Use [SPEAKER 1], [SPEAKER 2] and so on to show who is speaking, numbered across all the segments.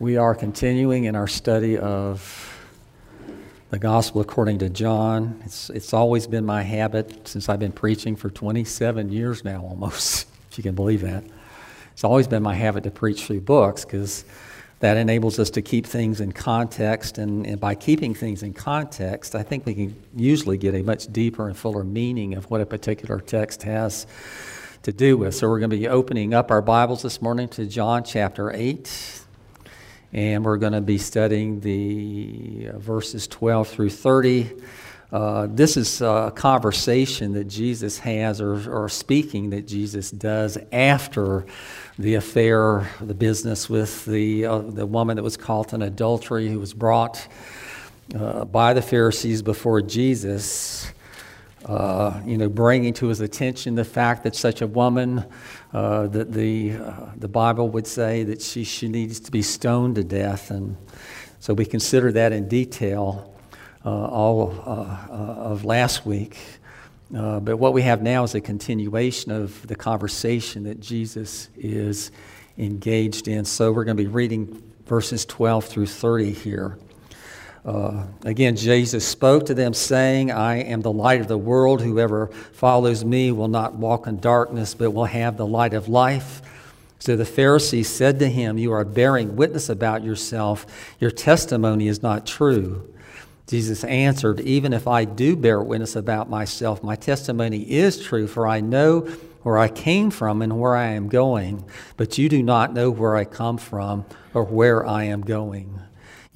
[SPEAKER 1] We are continuing in our study of the Gospel according to John. It's, it's always been my habit since I've been preaching for 27 years now, almost, if you can believe that. It's always been my habit to preach through books because that enables us to keep things in context. And, and by keeping things in context, I think we can usually get a much deeper and fuller meaning of what a particular text has to do with. So we're going to be opening up our Bibles this morning to John chapter 8 and we're going to be studying the uh, verses 12 through 30. Uh, this is a conversation that Jesus has, or, or speaking that Jesus does after the affair, the business with the, uh, the woman that was caught in adultery, who was brought uh, by the Pharisees before Jesus. Uh, you know, bringing to his attention the fact that such a woman uh, that the, uh, the Bible would say that she, she needs to be stoned to death. And so we consider that in detail uh, all uh, uh, of last week. but what we have now is a continuation of the conversation that Jesus is engaged in. So we're going to be reading verses 12 through 30 here. Uh, again, Jesus spoke to them, saying, I am the light of the world. Whoever follows me will not walk in darkness, but will have the light of life. So the Pharisees said to him, You are bearing witness about yourself. Your testimony is not true. Jesus answered, Even if I do bear witness about myself, my testimony is true, for I know where I came from and where I am going, but you do not know where I come from or where I am going.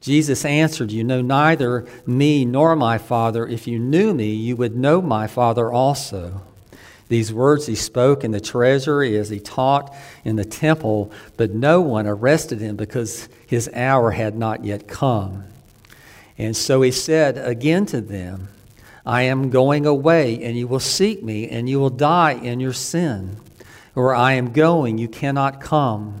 [SPEAKER 1] Jesus answered, You know neither me nor my Father. If you knew me, you would know my Father also. These words he spoke in the treasury as he taught in the temple, but no one arrested him because his hour had not yet come. And so he said again to them, I am going away, and you will seek me, and you will die in your sin. Where I am going, you cannot come.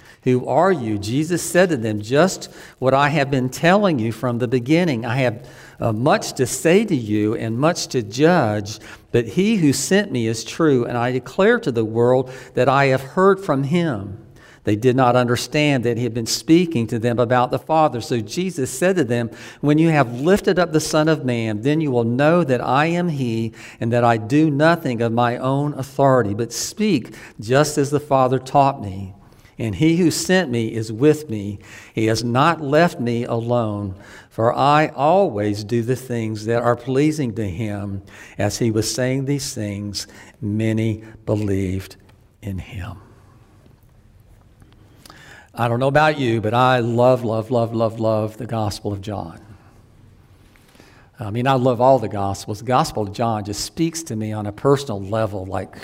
[SPEAKER 1] Who are you? Jesus said to them, Just what I have been telling you from the beginning. I have uh, much to say to you and much to judge, but he who sent me is true, and I declare to the world that I have heard from him. They did not understand that he had been speaking to them about the Father. So Jesus said to them, When you have lifted up the Son of Man, then you will know that I am he, and that I do nothing of my own authority, but speak just as the Father taught me. And he who sent me is with me. He has not left me alone, for I always do the things that are pleasing to him. As he was saying these things, many believed in him. I don't know about you, but I love, love, love, love, love the Gospel of John. I mean, I love all the Gospels. The Gospel of John just speaks to me on a personal level, like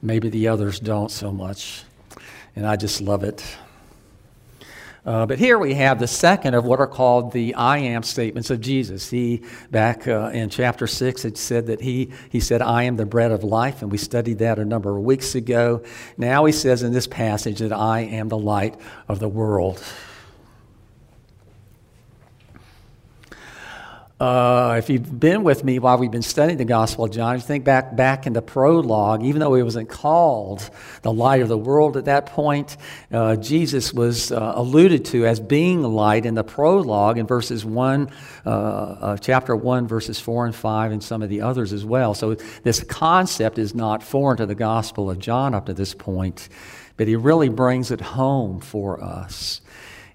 [SPEAKER 1] maybe the others don't so much and I just love it. Uh, but here we have the second of what are called the I am statements of Jesus. He, back uh, in chapter 6, had said that he, he said, I am the bread of life, and we studied that a number of weeks ago. Now he says in this passage that I am the light of the world. Uh, if you've been with me while we've been studying the Gospel of John, you think back back in the prologue, even though he wasn't called the light of the world at that point, uh, Jesus was uh, alluded to as being light in the prologue in verses one, uh, chapter one, verses four and five, and some of the others as well. So this concept is not foreign to the Gospel of John up to this point, but he really brings it home for us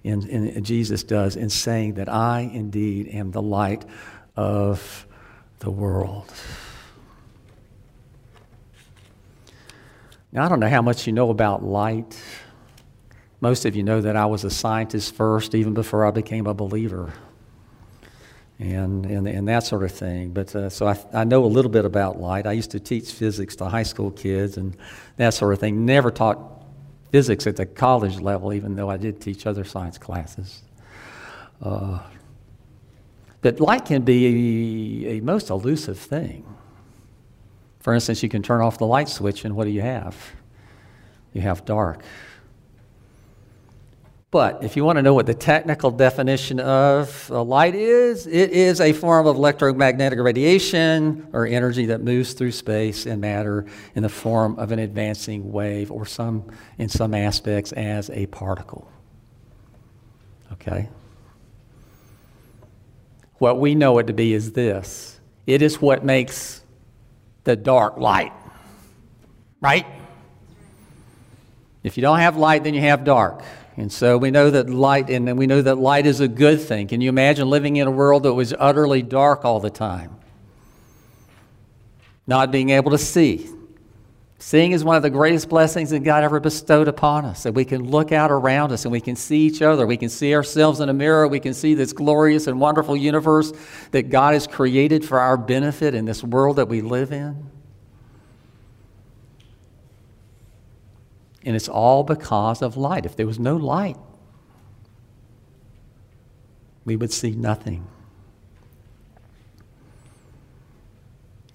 [SPEAKER 1] in, in, Jesus does in saying that I indeed am the light of the world. Now, I don't know how much you know about light. Most of you know that I was a scientist first, even before I became a believer, and, and, and that sort of thing. But uh, so I, I know a little bit about light. I used to teach physics to high school kids and that sort of thing. Never taught physics at the college level, even though I did teach other science classes. Uh, but light can be a, a most elusive thing. For instance, you can turn off the light switch, and what do you have? You have dark. But if you want to know what the technical definition of light is, it is a form of electromagnetic radiation or energy that moves through space and matter in the form of an advancing wave or some in some aspects as a particle. Okay? What we know it to be is this. It is what makes the dark light. Right? If you don't have light, then you have dark. And so we know that light, and we know that light is a good thing. Can you imagine living in a world that was utterly dark all the time? Not being able to see. Seeing is one of the greatest blessings that God ever bestowed upon us. That we can look out around us and we can see each other. We can see ourselves in a mirror. We can see this glorious and wonderful universe that God has created for our benefit in this world that we live in. And it's all because of light. If there was no light, we would see nothing.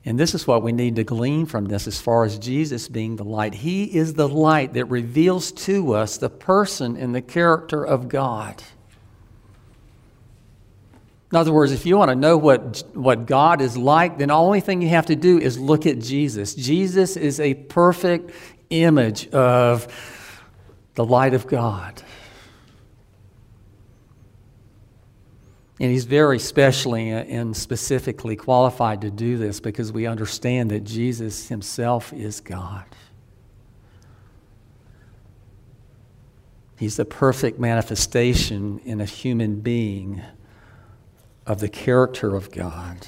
[SPEAKER 1] And this is what we need to glean from this as far as Jesus being the light. He is the light that reveals to us the person and the character of God. In other words, if you want to know what, what God is like, then the only thing you have to do is look at Jesus. Jesus is a perfect image of the light of God. And he's very specially and specifically qualified to do this because we understand that Jesus himself is God. He's the perfect manifestation in a human being of the character of God.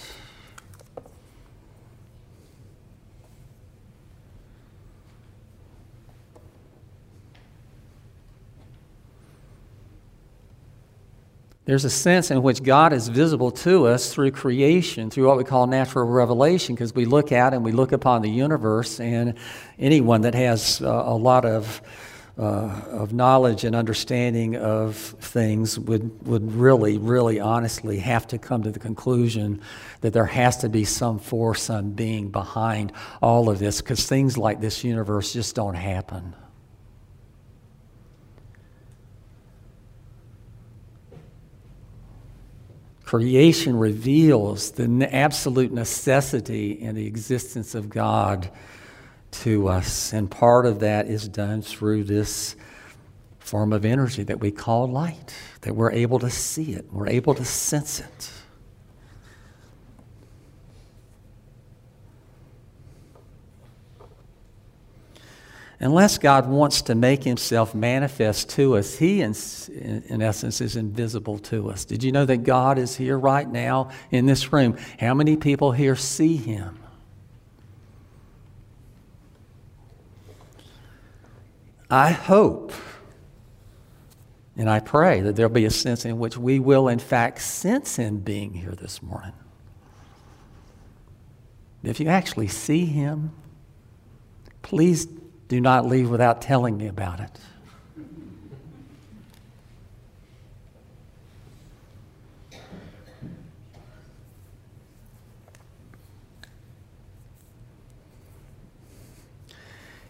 [SPEAKER 1] There's a sense in which God is visible to us through creation, through what we call natural revelation, because we look at and we look upon the universe, and anyone that has uh, a lot of, uh, of knowledge and understanding of things would, would really, really honestly have to come to the conclusion that there has to be some force, some being behind all of this, because things like this universe just don't happen. Creation reveals the absolute necessity and the existence of God to us. And part of that is done through this form of energy that we call light, that we're able to see it, we're able to sense it. Unless God wants to make himself manifest to us, he, in, in, essence, is invisible to us. Did you know that God is here right now in this room? How many people here see him? I hope and I pray that there'll be a sense in which we will, in fact, sense him being here this morning. If you actually see him, please do not leave without telling me about it.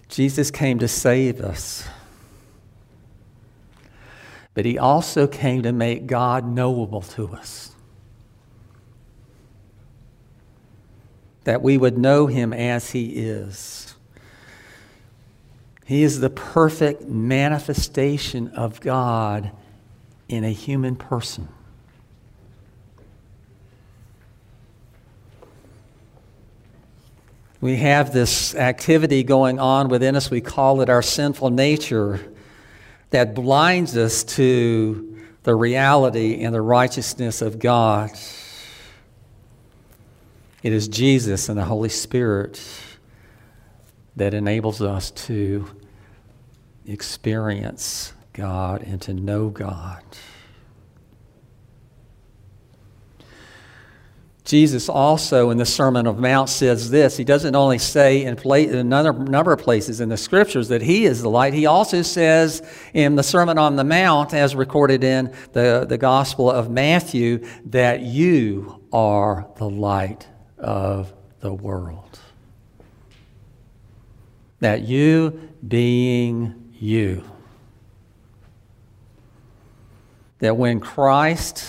[SPEAKER 1] Jesus came to save us, but he also came to make God knowable to us. That we would know him as he is. He is the perfect manifestation of God in a human person. We have this activity going on within us, we call it our sinful nature, that blinds us to the reality and the righteousness of God. It is Jesus and the Holy Spirit that enables us to experience God and to know God. Jesus also in the Sermon of Mount says this. He doesn't only say in, play, in another number of places in the scriptures that he is the light, he also says in the Sermon on the Mount, as recorded in the, the Gospel of Matthew, that you are the light of the world. That you being you. That when Christ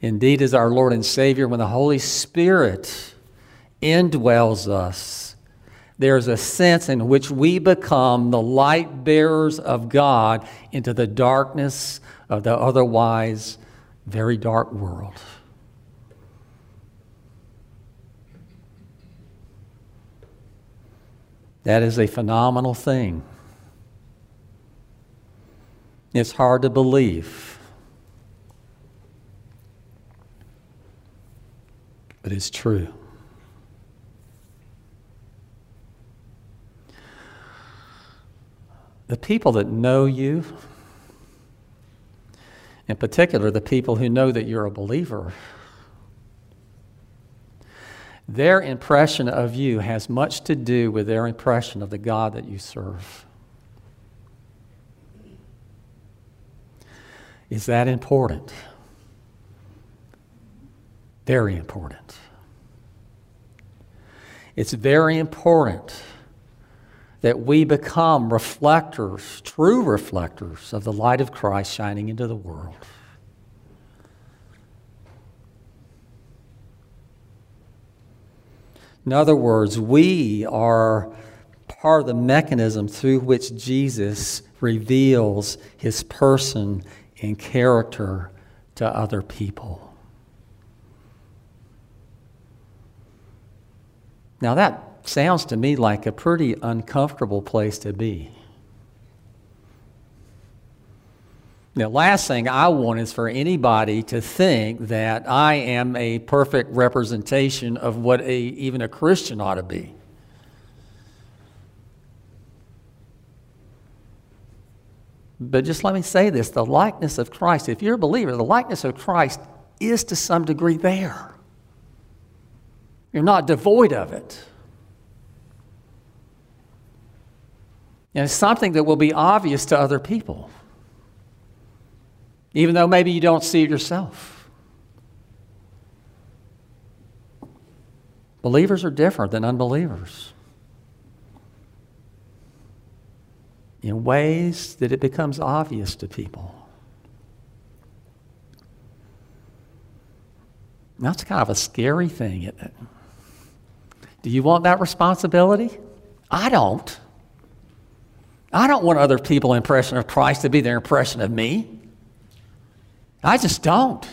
[SPEAKER 1] indeed is our Lord and Savior, when the Holy Spirit indwells us, there's a sense in which we become the light bearers of God into the darkness of the otherwise very dark world. That is a phenomenal thing. It's hard to believe. but it's true. The people that know you, in particular, the people who know that you're a believer, their impression of you has much to do with their impression of the God that you serve. Is that important? Very important. It's very important that we become reflectors, true reflectors of the light of Christ shining into the world. In other words, we are part of the mechanism through which Jesus reveals his person and character to other people. Now, that sounds to me like a pretty uncomfortable place to be. The last thing I want is for anybody to think that I am a perfect representation of what a, even a Christian ought to be. But just let me say this the likeness of Christ, if you're a believer, the likeness of Christ is to some degree there. You're not devoid of it. And it's something that will be obvious to other people, even though maybe you don't see it yourself. Believers are different than unbelievers in ways that it becomes obvious to people. That's kind of a scary thing, isn't it? Do you want that responsibility? I don't. I don't want other people's impression of Christ to be their impression of me. I just don't.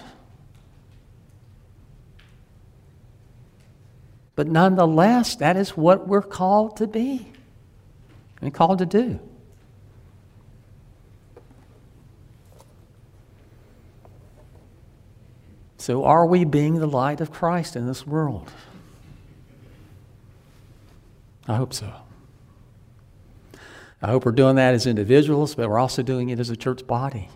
[SPEAKER 1] But nonetheless, that is what we're called to be and called to do. So, are we being the light of Christ in this world? I hope so. I hope we're doing that as individuals, but we're also doing it as a church body.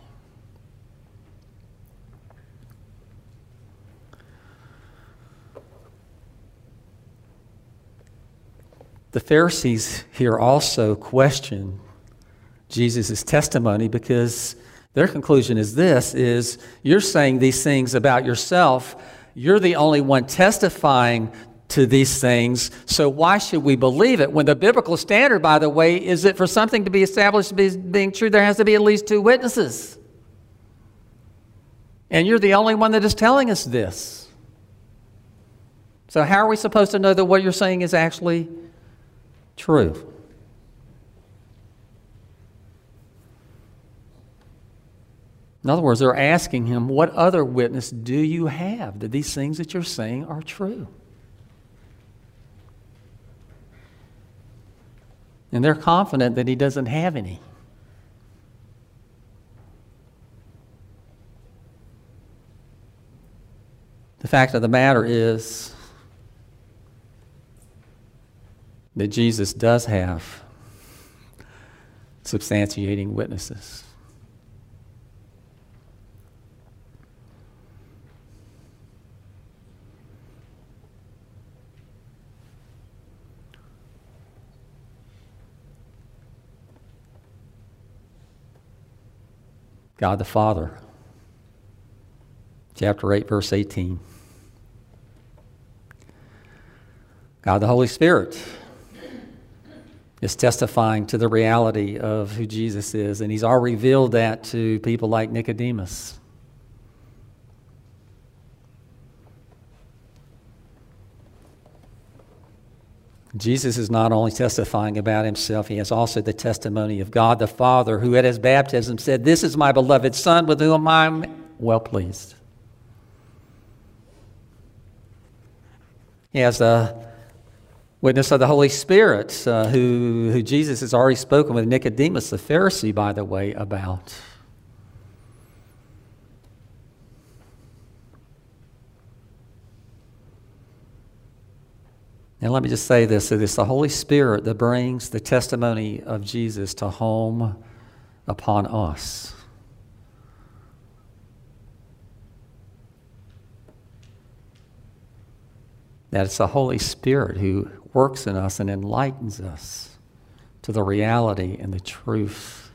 [SPEAKER 1] The Pharisees here also question Jesus' testimony because their conclusion is this is you're saying these things about yourself you're the only one testifying to these things. So why should we believe it? When the biblical standard, by the way, is that for something to be established as being true, there has to be at least two witnesses. And you're the only one that is telling us this. So how are we supposed to know that what you're saying is actually true? In other words, they're asking him, What other witness do you have that these things that you're saying are true? And they're confident that he doesn't have any. The fact of the matter is that Jesus does have substantiating witnesses. God the Father. Chapter 8, verse 18. God the Holy Spirit is testifying to the reality of who Jesus is, and he's already revealed that to people like Nicodemus. Jesus is not only testifying about himself, he has also the testimony of God the Father, who at his baptism said, This is my beloved Son with whom I'm well pleased. He has the witness of the Holy Spirit, uh, who, who Jesus has already spoken with Nicodemus, the Pharisee, by the way, about. And let me just say this it's the Holy Spirit that brings the testimony of Jesus to home upon us. That it's the Holy Spirit who works in us and enlightens us to the reality and the truth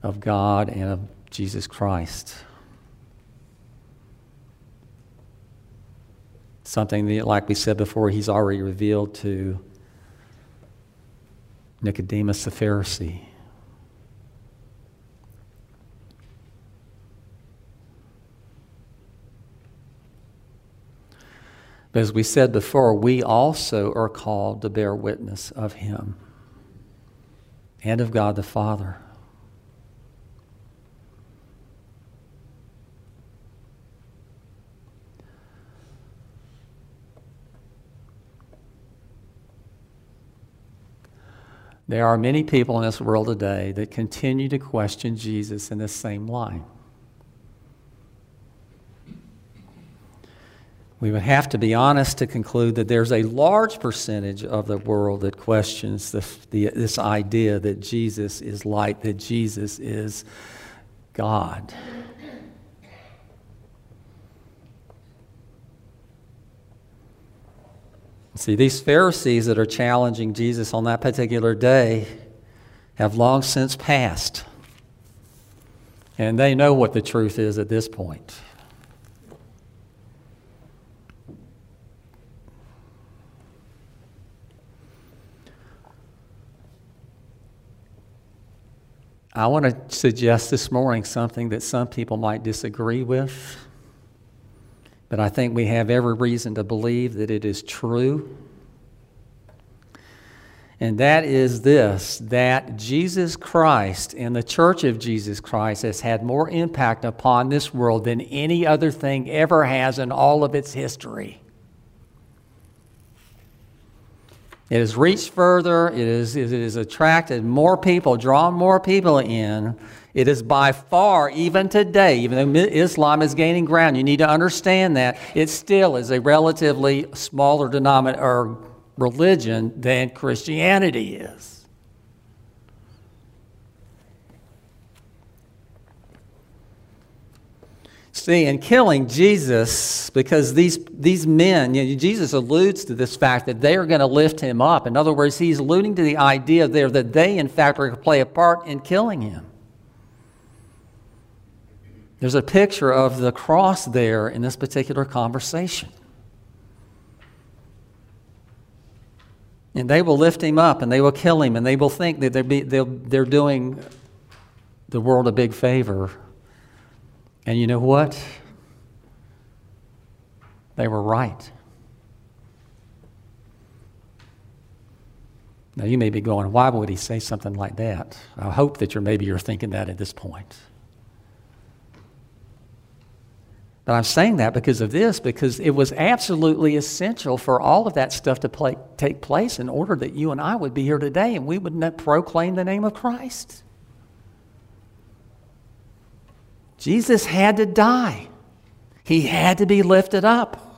[SPEAKER 1] of God and of Jesus Christ. Something that, like we said before, he's already revealed to Nicodemus the Pharisee. But as we said before, we also are called to bear witness of him and of God the Father. There are many people in this world today that continue to question Jesus in this same line. We would have to be honest to conclude that there's a large percentage of the world that questions the, the, this idea that Jesus is light, that Jesus is God. See, these Pharisees that are challenging Jesus on that particular day have long since passed. And they know what the truth is at this point. I want to suggest this morning something that some people might disagree with. But I think we have every reason to believe that it is true. And that is this that Jesus Christ and the Church of Jesus Christ has had more impact upon this world than any other thing ever has in all of its history. It has reached further, it, is, it has attracted more people, drawn more people in it is by far, even today, even though Islam is gaining ground, you need to understand that it still is a relatively smaller denominator or religion than Christianity is. See, in killing Jesus, because these, these men, you know, Jesus alludes to this fact that they are going to lift him up. In other words, he's alluding to the idea there that they, in fact, are going to play a part in killing him. There's a picture of the cross there in this particular conversation. And they will lift him up and they will kill him and they will think that they're, be, they're doing the world a big favor. And you know what? They were right. Now you may be going, why would he say something like that? I hope that you're maybe you're thinking that at this point. But I'm saying that because of this, because it was absolutely essential for all of that stuff to play, take place in order that you and I would be here today and we would proclaim the name of Christ. Jesus had to die, he had to be lifted up.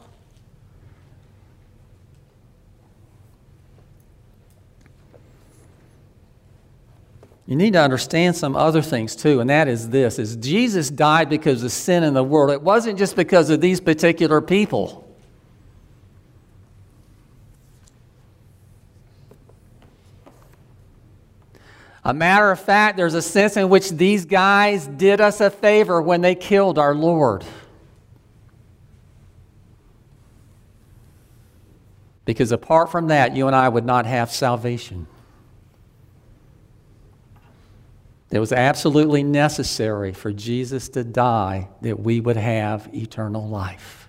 [SPEAKER 1] You need to understand some other things too, and that is this is Jesus died because of sin in the world. It wasn't just because of these particular people. A matter of fact, there's a sense in which these guys did us a favor when they killed our Lord. Because apart from that, you and I would not have salvation. It was absolutely necessary for Jesus to die that we would have eternal life.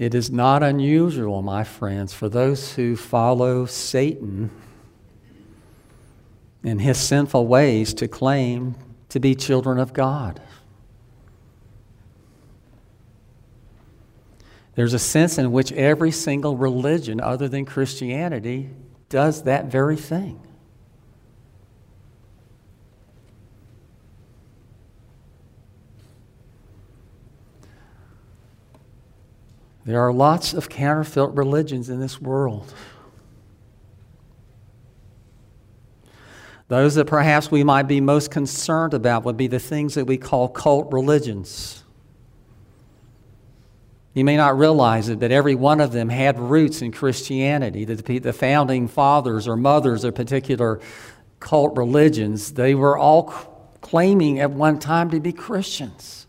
[SPEAKER 1] It is not unusual, my friends, for those who follow Satan in his sinful ways to claim to be children of God. There's a sense in which every single religion other than Christianity does that very thing. There are lots of counterfeit religions in this world. Those that perhaps we might be most concerned about would be the things that we call cult religions. You may not realize it, but every one of them had roots in Christianity. The founding fathers or mothers of particular cult religions, they were all claiming at one time to be Christians.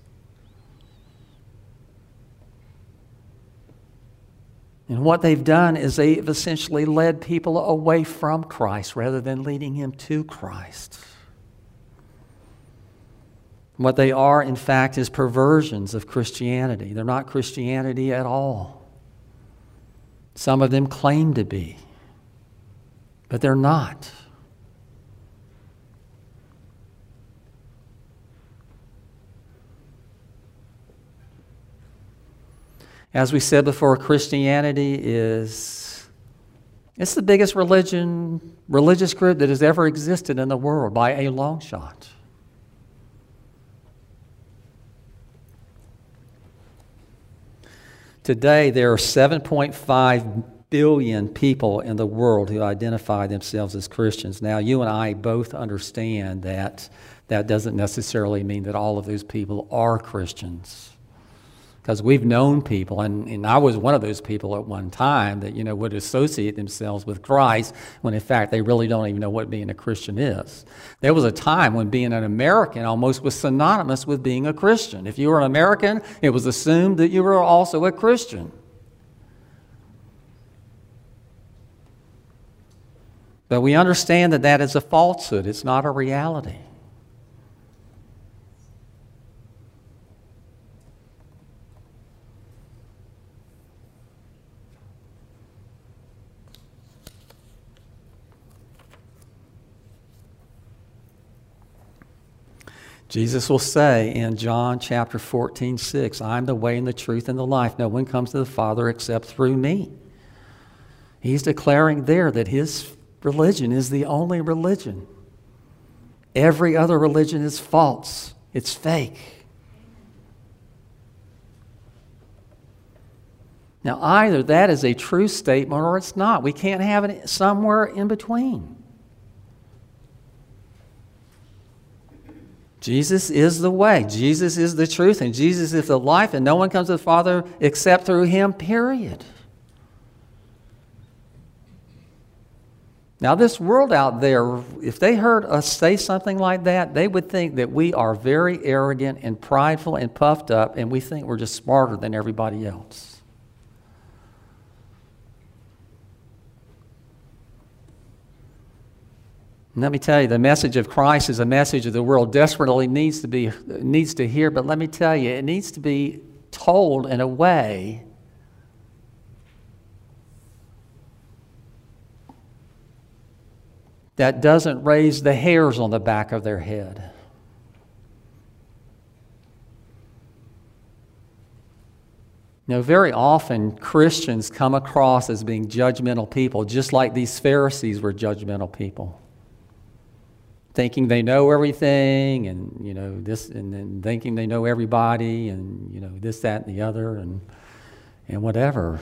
[SPEAKER 1] And what they've done is they've essentially led people away from Christ rather than leading him to Christ. What they are, in fact, is perversions of Christianity. They're not Christianity at all. Some of them claim to be, but they're not. As we said before, Christianity is it's the biggest religion, religious group that has ever existed in the world by a long shot. Today, there are 7.5 billion people in the world who identify themselves as Christians. Now, you and I both understand that that doesn't necessarily mean that all of those people are Christians because we've known people, and, and I was one of those people at one time that you know would associate themselves with Christ when in fact they really don't even know what being a Christian is. There was a time when being an American almost was synonymous with being a Christian. If you were an American, it was assumed that you were also a Christian. But we understand that that is a falsehood, it's not a reality. Jesus will say in John chapter 14, 6, I'm the way and the truth and the life. No one comes to the Father except through me. He's declaring there that his religion is the only religion. Every other religion is false, it's fake. Now, either that is a true statement or it's not. We can't have it somewhere in between. Jesus is the way, Jesus is the truth, and Jesus is the life, and no one comes to the Father except through him, period. Now, this world out there, if they heard us say something like that, they would think that we are very arrogant and prideful and puffed up, and we think we're just smarter than everybody else. Let me tell you, the message of Christ is a message that the world desperately needs to be needs to hear. But let me tell you, it needs to be told in a way that doesn't raise the hairs on the back of their head. You know, very often Christians come across as being judgmental people, just like these Pharisees were judgmental people. Thinking they know everything and you know this and then thinking they know everybody and you know this that and the other and and whatever.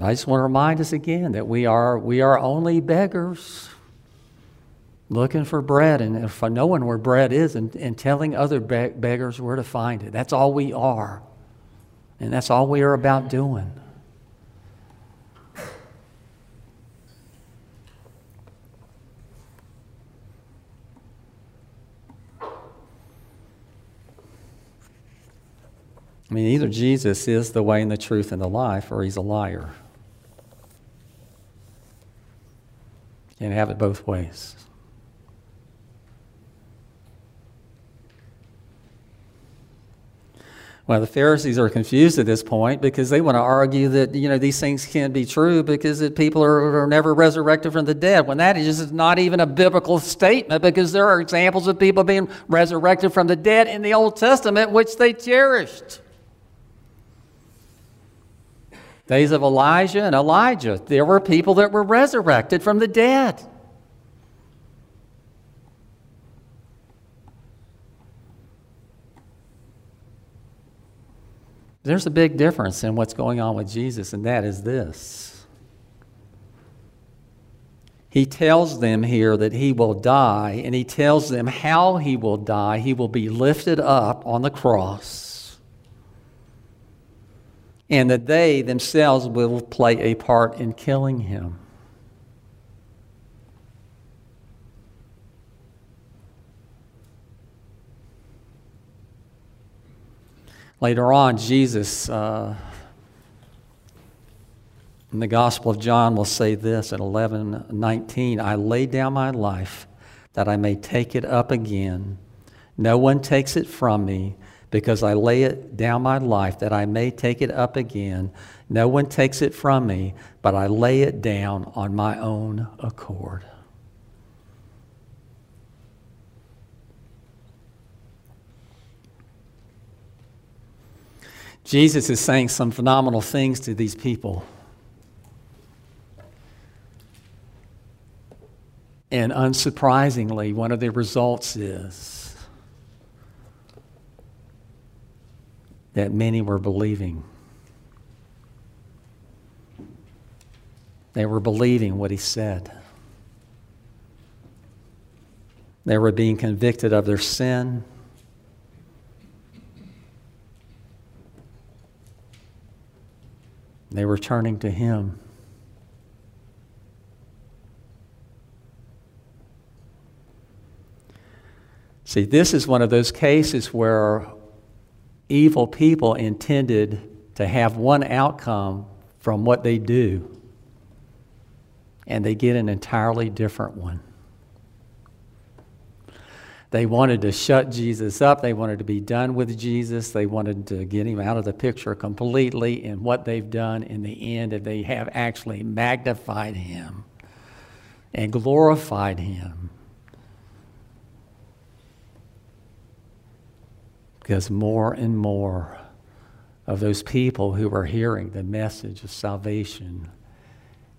[SPEAKER 1] I just want to remind us again that we are we are only beggars looking for bread. And if knowing where bread is and, and telling other be- beggars where to find it that's all we are. And that's all we are about doing I mean, either Jesus is the way and the truth and the life, or he's a liar. You can have it both ways. Well, the Pharisees are confused at this point because they want to argue that you know these things can't be true because that people are, are never resurrected from the dead. When that is just not even a biblical statement because there are examples of people being resurrected from the dead in the Old Testament which they cherished. Days of Elijah and Elisha, there were people that were resurrected from the dead. There's a big difference in what's going on with Jesus, and that is this. He tells them here that he will die, and he tells them how he will die. He will be lifted up on the cross and that they themselves will play a part in killing him. Later on, Jesus uh, in the Gospel of John will say this at 11 19 I lay down my life that I may take it up again. No one takes it from me because I lay it down my life that I may take it up again. No one takes it from me, but I lay it down on my own accord. Jesus is saying some phenomenal things to these people. And unsurprisingly, one of the results is that many were believing. They were believing what he said. They were being convicted of their sin. They were turning to him. See, this is one of those cases where evil people intended to have one outcome from what they do, and they get an entirely different one. They wanted to shut Jesus up. They wanted to be done with Jesus. They wanted to get him out of the picture completely. And what they've done in the end they have actually magnified him and glorified him Because more and more of those people who are hearing the message of salvation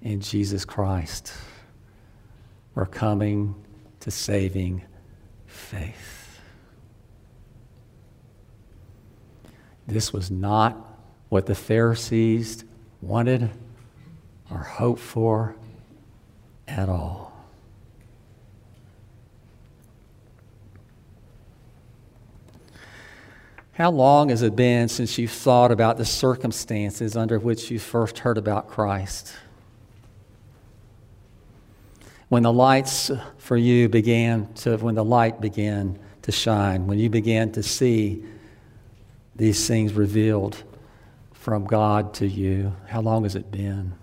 [SPEAKER 1] in Jesus Christ are coming to saving faith. This was not what the Pharisees wanted or hoped for at all. How long has it been since you've thought about the circumstances under which you first heard about Christ? When the lights for you began to, when the light began to shine, when you began to see these things revealed from God to you, how long has it been?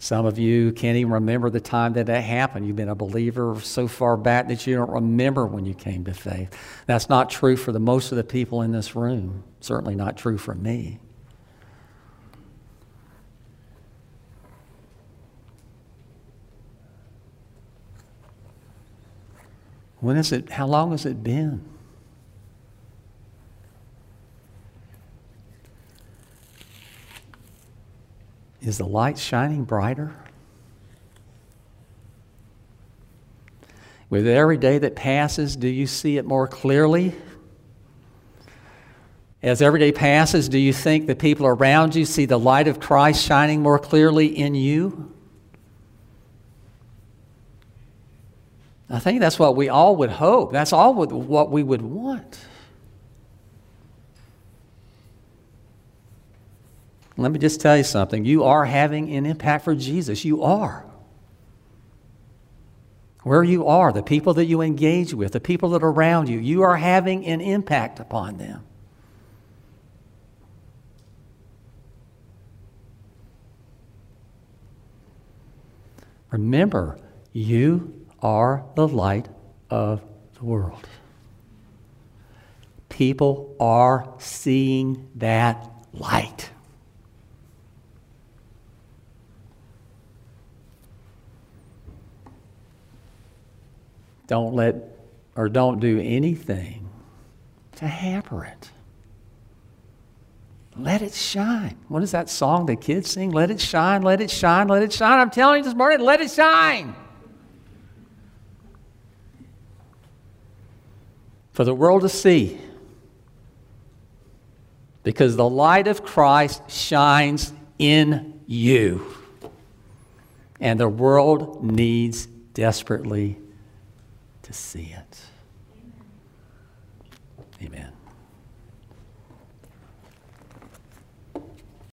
[SPEAKER 1] Some of you can't even remember the time that that happened. You've been a believer so far back that you don't remember when you came to faith. That's not true for the most of the people in this room. Certainly not true for me. When is it how long has it been? Is the light shining brighter? With every day that passes, do you see it more clearly? As every day passes, do you think the people around you see the light of Christ shining more clearly in you? I think that's what we all would hope. That's all what we would want. Let me just tell you something. You are having an impact for Jesus. You are. Where you are, the people that you engage with, the people that are around you, you are having an impact upon them. Remember, you are the light of the world. People are seeing that light. Don't let or don't do anything to hamper it. Let it shine. What is that song the kids sing? Let it shine, let it shine, let it shine. I'm telling you this morning, let it shine. For the world to see. Because the light of Christ shines in you. And the world needs desperately to see it. Amen.